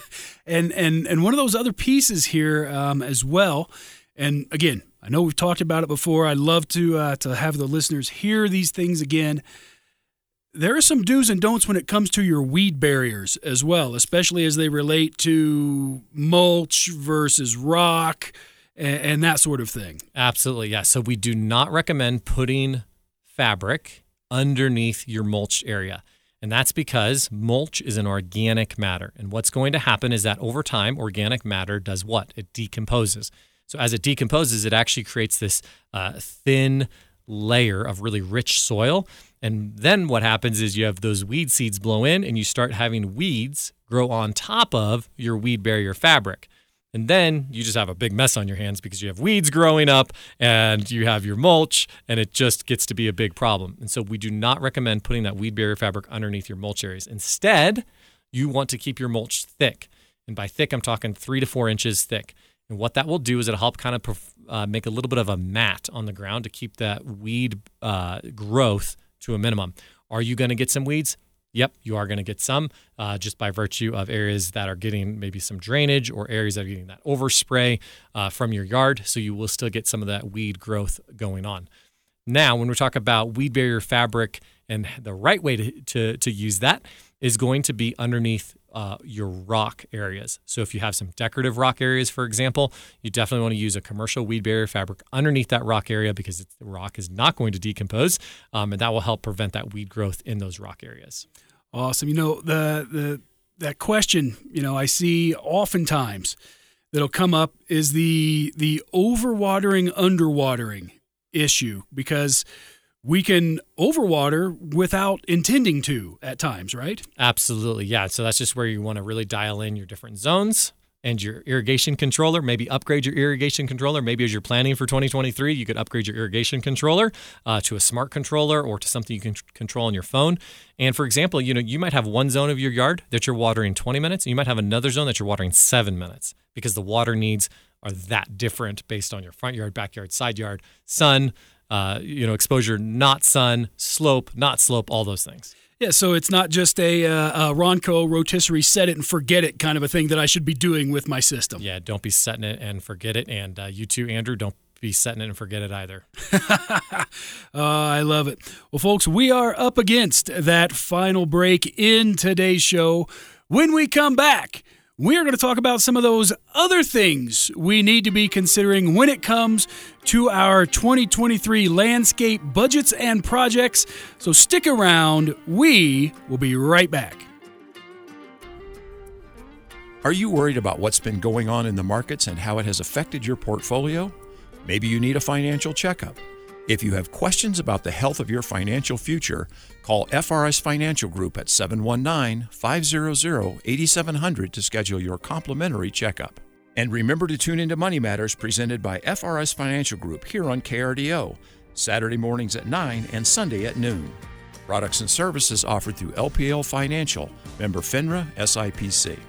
[LAUGHS] and and and one of those other pieces here um, as well. And again, I know we've talked about it before. I love to uh, to have the listeners hear these things again. There are some do's and don'ts when it comes to your weed barriers as well, especially as they relate to mulch versus rock and, and that sort of thing. Absolutely, yeah. So we do not recommend putting fabric underneath your mulched area. And that's because mulch is an organic matter. And what's going to happen is that over time, organic matter does what? It decomposes. So as it decomposes, it actually creates this uh, thin layer of really rich soil. And then what happens is you have those weed seeds blow in and you start having weeds grow on top of your weed barrier fabric. And then you just have a big mess on your hands because you have weeds growing up and you have your mulch, and it just gets to be a big problem. And so we do not recommend putting that weed barrier fabric underneath your mulch areas. Instead, you want to keep your mulch thick. And by thick, I'm talking three to four inches thick. And what that will do is it'll help kind of uh, make a little bit of a mat on the ground to keep that weed uh, growth to a minimum. Are you going to get some weeds? Yep, you are going to get some uh, just by virtue of areas that are getting maybe some drainage or areas that are getting that overspray uh, from your yard. So you will still get some of that weed growth going on. Now, when we talk about weed barrier fabric and the right way to, to, to use that is going to be underneath uh, your rock areas. So if you have some decorative rock areas, for example, you definitely want to use a commercial weed barrier fabric underneath that rock area because the rock is not going to decompose, um, and that will help prevent that weed growth in those rock areas. Awesome. You know, the the that question, you know, I see oftentimes that'll come up is the the overwatering, underwatering issue because we can overwater without intending to at times, right? Absolutely. Yeah. So that's just where you want to really dial in your different zones and your irrigation controller. Maybe upgrade your irrigation controller. Maybe as you're planning for 2023, you could upgrade your irrigation controller uh, to a smart controller or to something you can control on your phone. And for example, you know, you might have one zone of your yard that you're watering 20 minutes, and you might have another zone that you're watering seven minutes because the water needs are that different based on your front yard, backyard, side yard, sun, uh, you know, exposure, not sun, slope, not slope, all those things. Yeah, so it's not just a, uh, a Ronco rotisserie set it and forget it kind of a thing that I should be doing with my system. Yeah, don't be setting it and forget it. And uh, you too, Andrew, don't be setting it and forget it either. Uh, [LAUGHS] I love it. Well, folks, we are up against that final break in today's show. When we come back, we are going to talk about some of those other things we need to be considering when it comes to our 2023 landscape budgets and projects. So stick around. We will be right back. Are you worried about what's been going on in the markets and how it has affected your portfolio? Maybe you need a financial checkup. If you have questions about the health of your financial future, call FRS Financial Group at 719 500 8700 to schedule your complimentary checkup. And remember to tune into Money Matters presented by FRS Financial Group here on KRDO, Saturday mornings at 9 and Sunday at noon. Products and services offered through LPL Financial, member FINRA SIPC.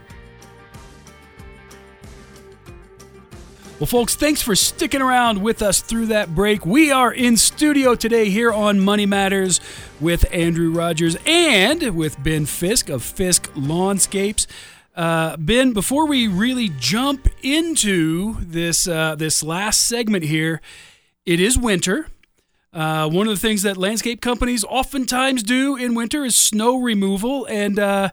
Well, folks, thanks for sticking around with us through that break. We are in studio today here on Money Matters with Andrew Rogers and with Ben Fisk of Fisk Lawnscapes. Uh, ben, before we really jump into this uh, this last segment here, it is winter. Uh, one of the things that landscape companies oftentimes do in winter is snow removal, and uh,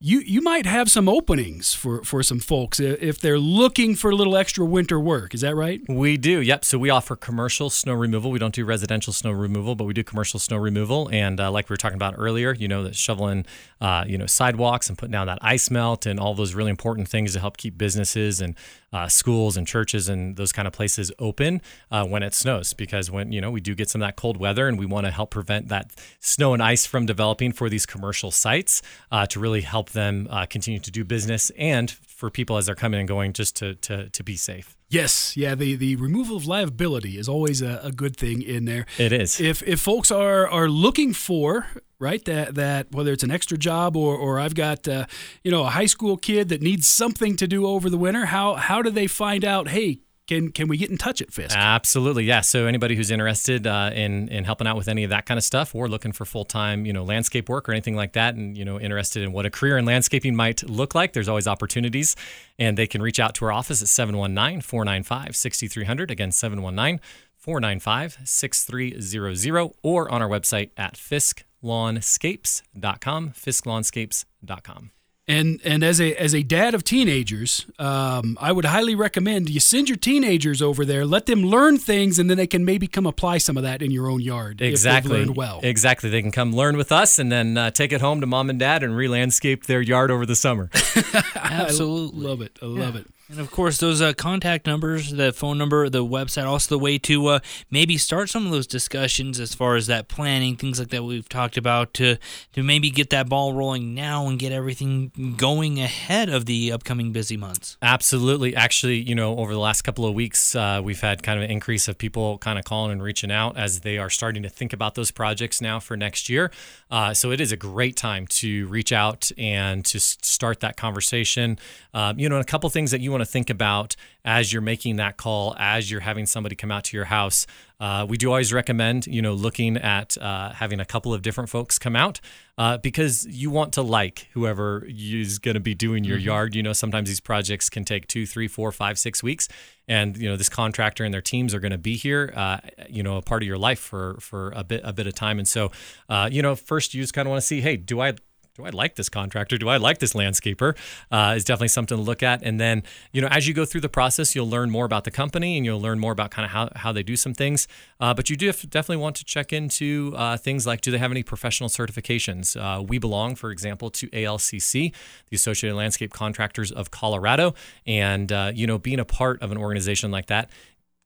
you you might have some openings for for some folks if they're looking for a little extra winter work. Is that right? We do. Yep. So we offer commercial snow removal. We don't do residential snow removal, but we do commercial snow removal. And uh, like we were talking about earlier, you know, that shoveling, uh, you know, sidewalks and putting down that ice melt and all those really important things to help keep businesses and uh, schools and churches and those kind of places open uh, when it snows because when you know we do get some of that cold weather and we want to help prevent that snow and ice from developing for these commercial sites uh, to really help them uh, continue to do business and for people as they're coming and going just to to, to be safe. Yes, yeah. The the removal of liability is always a, a, good thing in there. It is. If if folks are are looking for right that that whether it's an extra job or or I've got uh, you know a high school kid that needs something to do over the winter, how how do they find out? Hey, can can we get in touch at Fisk? Absolutely, yeah. So anybody who's interested uh, in in helping out with any of that kind of stuff, or looking for full time, you know, landscape work or anything like that, and you know, interested in what a career in landscaping might look like, there's always opportunities, and they can reach out to our office at 719-495-6300. Again, 719 495 6300, or on our website at fisklawnscapes.com, fisklawnscapes.com. And and as a as a dad of teenagers, um, I would highly recommend you send your teenagers over there, let them learn things, and then they can maybe come apply some of that in your own yard. Exactly. well. Exactly. They can come learn with us, and then uh, take it home to mom and dad and re-landscape their yard over the summer. [LAUGHS] Absolutely, I love it. I love yeah. it. And of course, those uh, contact numbers, the phone number, the website, also the way to uh, maybe start some of those discussions as far as that planning, things like that we've talked about, to to maybe get that ball rolling now and get everything going ahead of the upcoming busy months. Absolutely. Actually, you know, over the last couple of weeks, uh, we've had kind of an increase of people kind of calling and reaching out as they are starting to think about those projects now for next year. Uh, so it is a great time to reach out and to start that conversation. Um, you know, a couple things that you want want to think about as you're making that call, as you're having somebody come out to your house. Uh, we do always recommend, you know, looking at uh, having a couple of different folks come out uh, because you want to like whoever is going to be doing your mm-hmm. yard. You know, sometimes these projects can take two, three, four, five, six weeks, and you know this contractor and their teams are going to be here, uh, you know, a part of your life for for a bit a bit of time. And so, uh, you know, first you just kind of want to see, hey, do I do I like this contractor? Do I like this landscaper? Uh, is definitely something to look at. And then, you know, as you go through the process, you'll learn more about the company and you'll learn more about kind of how, how they do some things. Uh, but you do definitely want to check into uh, things like do they have any professional certifications? Uh, we belong, for example, to ALCC, the Associated Landscape Contractors of Colorado. And, uh, you know, being a part of an organization like that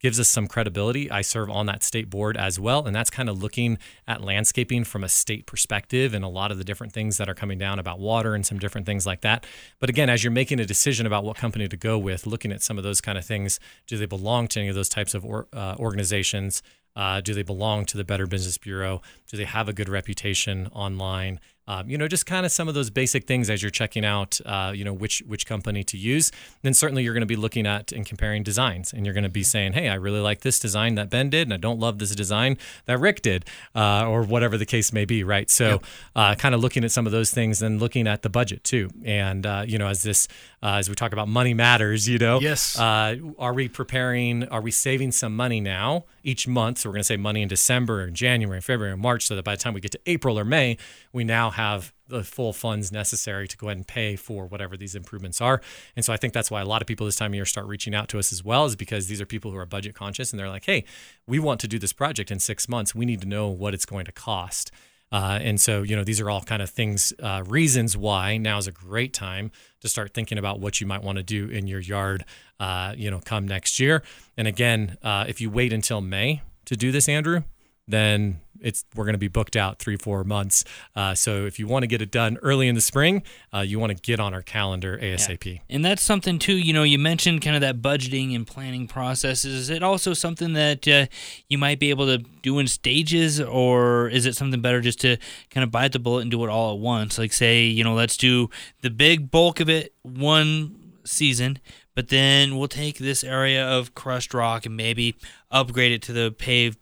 gives us some credibility. I serve on that state board as well, and that's kind of looking at landscaping from a state perspective and a lot of the different things that are coming down about water and some different things like that. But again, as you're making a decision about what company to go with, looking at some of those kind of things, do they belong to any of those types of or, uh, organizations? Uh, do they belong to the Better Business Bureau? Do they have a good reputation online? Um, you know, just kind of some of those basic things as you're checking out, uh, you know, which which company to use. Then certainly you're going to be looking at and comparing designs, and you're going to be saying, "Hey, I really like this design that Ben did, and I don't love this design that Rick did," uh, or whatever the case may be, right? So, uh, kind of looking at some of those things, and looking at the budget too, and uh, you know, as this uh, as we talk about money matters, you know. Yes. Uh, are we preparing? Are we saving some money now each month? So we're going to save money in December, and January, and February, and March, so that by the time we get to April or May, we now have the full funds necessary to go ahead and pay for whatever these improvements are. And so I think that's why a lot of people this time of year start reaching out to us as well, is because these are people who are budget conscious and they're like, hey, we want to do this project in six months. We need to know what it's going to cost. Uh, and so, you know, these are all kind of things, uh, reasons why now is a great time to start thinking about what you might want to do in your yard, uh, you know, come next year. And again, uh, if you wait until May to do this, Andrew, then it's we're going to be booked out three four months. Uh, so if you want to get it done early in the spring, uh, you want to get on our calendar ASAP. Yeah. And that's something too. You know, you mentioned kind of that budgeting and planning process. Is it also something that uh, you might be able to do in stages, or is it something better just to kind of bite the bullet and do it all at once? Like say, you know, let's do the big bulk of it one season, but then we'll take this area of crushed rock and maybe upgrade it to the paved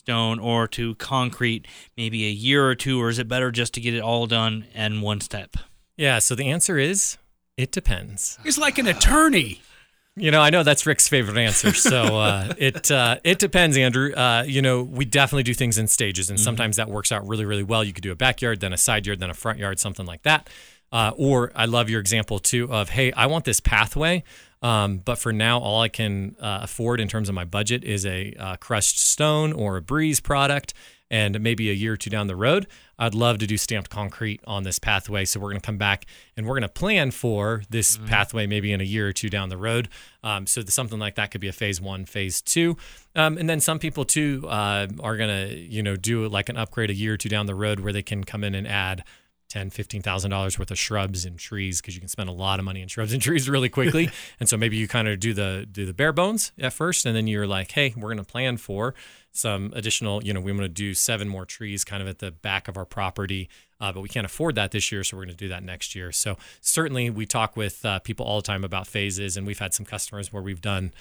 stone or to concrete maybe a year or two, or is it better just to get it all done in one step? Yeah, so the answer is it depends. It's like an attorney. You know, I know that's Rick's favorite answer. So [LAUGHS] uh, it uh, it depends, Andrew. Uh, you know, we definitely do things in stages, and mm-hmm. sometimes that works out really, really well. You could do a backyard, then a side yard, then a front yard, something like that. Uh, or I love your example too of, hey, I want this pathway. Um, but for now, all I can uh, afford in terms of my budget is a uh, crushed stone or a breeze product. And maybe a year or two down the road, I'd love to do stamped concrete on this pathway. So we're going to come back and we're going to plan for this mm-hmm. pathway maybe in a year or two down the road. Um, so something like that could be a phase one, phase two, um, and then some people too uh, are going to you know do like an upgrade a year or two down the road where they can come in and add ten, fifteen thousand dollars worth of shrubs and trees because you can spend a lot of money in shrubs and [LAUGHS] trees really quickly. [LAUGHS] and so maybe you kind of do the do the bare bones at first, and then you're like, hey, we're going to plan for some additional. You know, we want to do seven more trees kind of at the back of our property, uh, but we can't afford that this year, so we're going to do that next year. So certainly, we talk with uh, people all the time about phases, and we've had some customers where we've done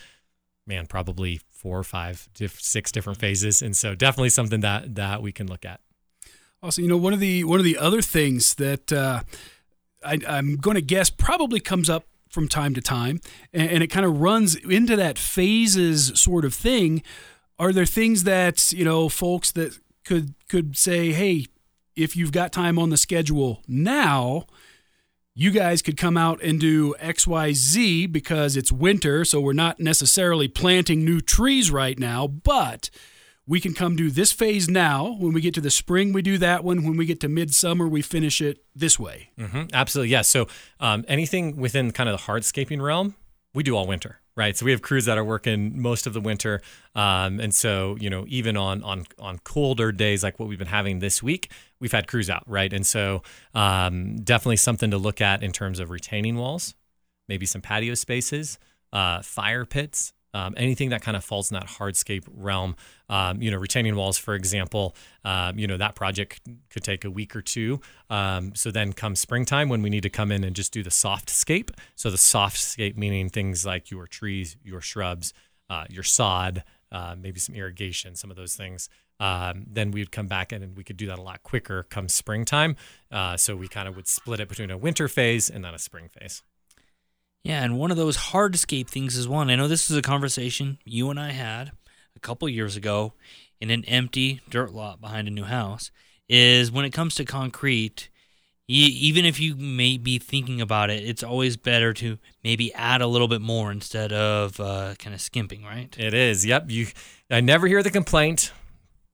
man probably four or five six different phases and so definitely something that that we can look at also, you know, one of the one of the other things that uh, I, I'm going to guess probably comes up from time to time, and, and it kind of runs into that phases sort of thing. Are there things that you know, folks that could could say, hey, if you've got time on the schedule now, you guys could come out and do XYZ because it's winter, so we're not necessarily planting new trees right now, but we can come do this phase now. When we get to the spring, we do that one. When we get to midsummer, we finish it this way. Mm-hmm. Absolutely, yes. So um, anything within kind of the hardscaping realm, we do all winter, right? So we have crews that are working most of the winter, um, and so you know even on on on colder days like what we've been having this week, we've had crews out, right? And so um, definitely something to look at in terms of retaining walls, maybe some patio spaces, uh, fire pits um, anything that kind of falls in that hardscape realm. Um, you know, retaining walls, for example, um, you know, that project could take a week or two. Um, so then comes springtime when we need to come in and just do the soft scape. So the soft scape meaning things like your trees, your shrubs, uh, your sod, uh, maybe some irrigation, some of those things. Um, then we'd come back in and we could do that a lot quicker come springtime. Uh, so we kind of would split it between a winter phase and then a spring phase. Yeah, and one of those hardscape things is one. I know this is a conversation you and I had a couple years ago in an empty dirt lot behind a new house. Is when it comes to concrete, even if you may be thinking about it, it's always better to maybe add a little bit more instead of uh, kind of skimping, right? It is. Yep. You. I never hear the complaint.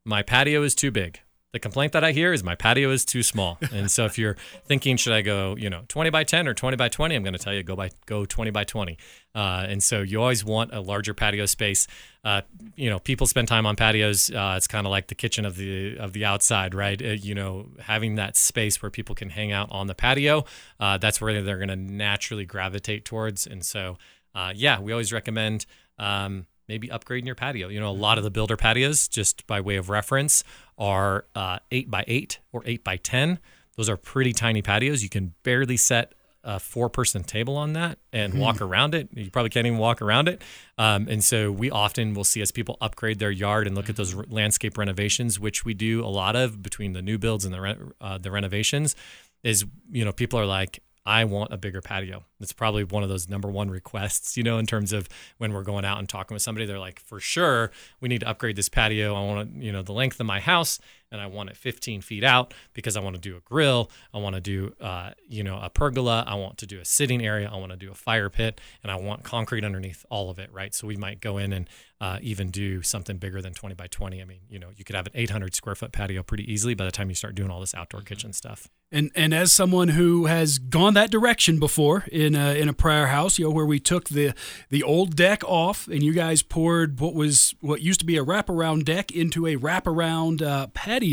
My patio is too big the complaint that I hear is my patio is too small. And so if you're [LAUGHS] thinking, should I go, you know, 20 by 10 or 20 by 20, I'm going to tell you go by go 20 by 20. Uh, and so you always want a larger patio space. Uh, you know, people spend time on patios. Uh, it's kind of like the kitchen of the of the outside, right? Uh, you know, having that space where people can hang out on the patio. Uh, that's where they're going to naturally gravitate towards. And so, uh, yeah, we always recommend. Um, maybe upgrading your patio. You know, a lot of the builder patios, just by way of reference, are uh, eight by eight or eight by ten. Those are pretty tiny patios. You can barely set a four-person table on that and mm-hmm. walk around it. You probably can't even walk around it. Um, and so we often will see as people upgrade their yard and look at those re- landscape renovations, which we do a lot of between the new builds and the re- uh, the renovations. Is you know people are like, I want a bigger patio. It's probably one of those number one requests, you know, in terms of when we're going out and talking with somebody. They're like, for sure, we need to upgrade this patio. I want to, you know, the length of my house and I want it 15 feet out because I want to do a grill. I want to do, uh, you know, a pergola. I want to do a sitting area. I want to do a fire pit, and I want concrete underneath all of it, right? So we might go in and uh, even do something bigger than 20 by 20. I mean, you know, you could have an 800 square foot patio pretty easily by the time you start doing all this outdoor mm-hmm. kitchen stuff. And and as someone who has gone that direction before in a, in a prior house, you know, where we took the the old deck off and you guys poured what was what used to be a wraparound deck into a wraparound uh, patio.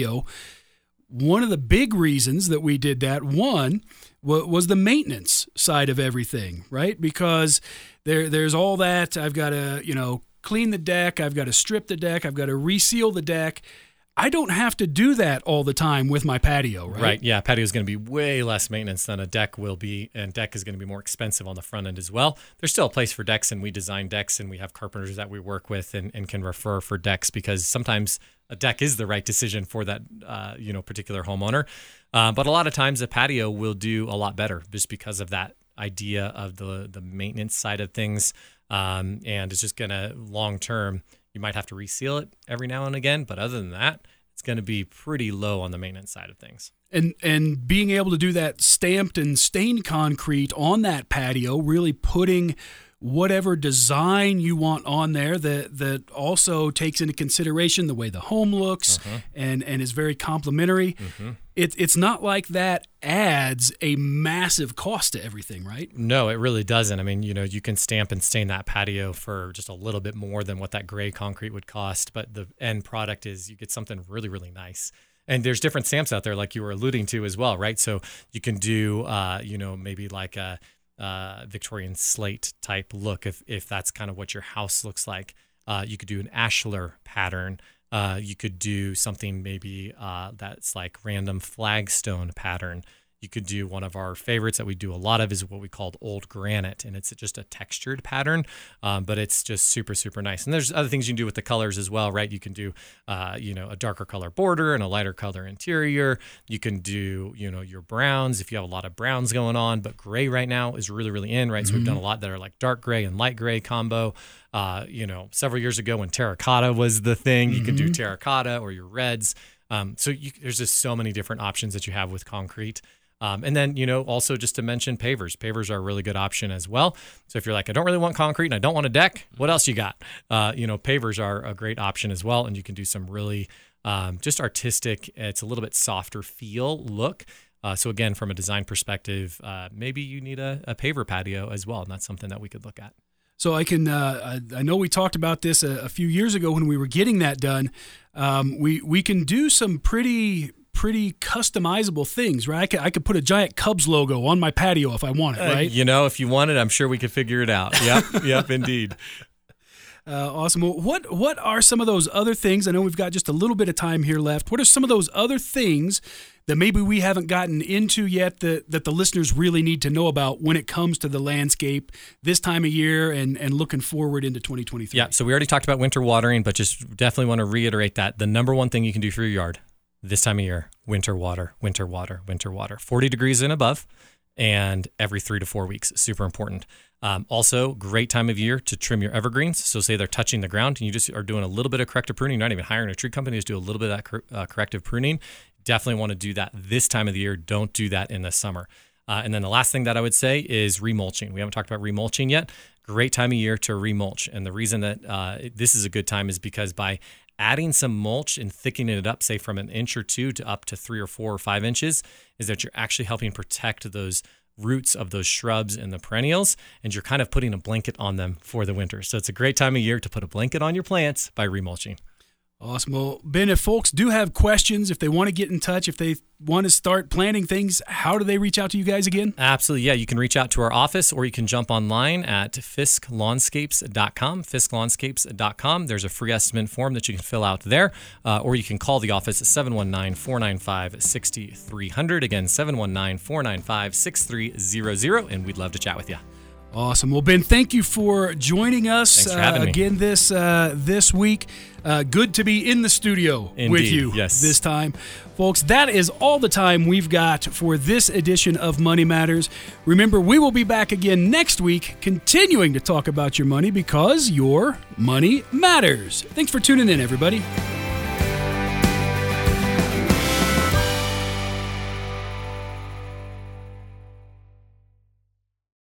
One of the big reasons that we did that one was the maintenance side of everything, right? Because there there's all that I've got to you know clean the deck, I've got to strip the deck, I've got to reseal the deck I don't have to do that all the time with my patio, right? Right. Yeah, patio is going to be way less maintenance than a deck will be, and deck is going to be more expensive on the front end as well. There's still a place for decks, and we design decks, and we have carpenters that we work with and, and can refer for decks because sometimes a deck is the right decision for that uh, you know particular homeowner. Uh, but a lot of times a patio will do a lot better just because of that idea of the the maintenance side of things, um, and it's just to long term you might have to reseal it every now and again, but other than that, it's going to be pretty low on the maintenance side of things. And and being able to do that stamped and stained concrete on that patio, really putting whatever design you want on there that that also takes into consideration the way the home looks uh-huh. and and is very complimentary. Mm-hmm. It, it's not like that adds a massive cost to everything, right? No, it really doesn't. I mean, you know, you can stamp and stain that patio for just a little bit more than what that gray concrete would cost, but the end product is you get something really, really nice and there's different stamps out there like you were alluding to as well right so you can do uh, you know maybe like a uh, Victorian slate type look if if that's kind of what your house looks like. Uh, you could do an ashlar pattern. Uh, you could do something maybe uh, that's like random flagstone pattern you could do one of our favorites that we do a lot of is what we called old granite, and it's just a textured pattern, um, but it's just super super nice. And there's other things you can do with the colors as well, right? You can do uh, you know a darker color border and a lighter color interior. You can do you know your browns if you have a lot of browns going on, but gray right now is really really in, right? Mm-hmm. So we've done a mm-hmm. lot that are like dark gray and light gray combo. Uh, you know, several years ago when terracotta was the thing, mm-hmm. you could do mm-hmm. terracotta or your reds. Um, so you, there's just so many different options that you have with concrete. Um, and then, you know, also just to mention pavers. Pavers are a really good option as well. So if you're like, I don't really want concrete and I don't want a deck, what else you got? Uh, you know, pavers are a great option as well. And you can do some really um, just artistic, it's a little bit softer feel look. Uh, so again, from a design perspective, uh, maybe you need a, a, paver patio as well, and that's something that we could look at. So I can, uh, I, I, know we talked about this a, a, few years ago when we were getting that done. Um, we we can do some pretty pretty customizable things, right? I could, I could put a giant Cubs logo on my patio if I want it, uh, right? Uh, you know, if you want it, I'm sure we could figure it out. Yep, [LAUGHS] yep, indeed. Uh, awesome. Well, what what are some of those other things? I know we've got just a little bit of time here left. What are some of those other things that maybe we haven't gotten into yet that, that the listeners really need to know about when it comes to the landscape this time of year and, and looking forward into 2023? Yeah, so we already talked about winter watering, but just definitely want to reiterate that the number one thing you can do for your yard this time of year, winter water, winter water, winter water, 40 degrees and above, and every three to four weeks. Super important. Um, also, great time of year to trim your evergreens. So, say they're touching the ground and you just are doing a little bit of corrective pruning, you're not even hiring a tree company to do a little bit of that cor- uh, corrective pruning. Definitely want to do that this time of the year. Don't do that in the summer. Uh, and then the last thing that I would say is remulching. We haven't talked about remulching yet. Great time of year to remulch. And the reason that uh, this is a good time is because by adding some mulch and thickening it up, say from an inch or two to up to three or four or five inches, is that you're actually helping protect those roots of those shrubs and the perennials, and you're kind of putting a blanket on them for the winter. So it's a great time of year to put a blanket on your plants by remulching. Awesome. Well, Ben, if folks do have questions, if they want to get in touch, if they want to start planning things, how do they reach out to you guys again? Absolutely. Yeah, you can reach out to our office or you can jump online at fisklawnscapes.com, fisklawnscapes.com. There's a free estimate form that you can fill out there, uh, or you can call the office at 719 495 6300. Again, 719 495 6300, and we'd love to chat with you. Awesome. Well, Ben, thank you for joining us for uh, again this uh, this week. Uh, good to be in the studio with you yes. this time. Folks, that is all the time we've got for this edition of Money Matters. Remember, we will be back again next week, continuing to talk about your money because your money matters. Thanks for tuning in, everybody.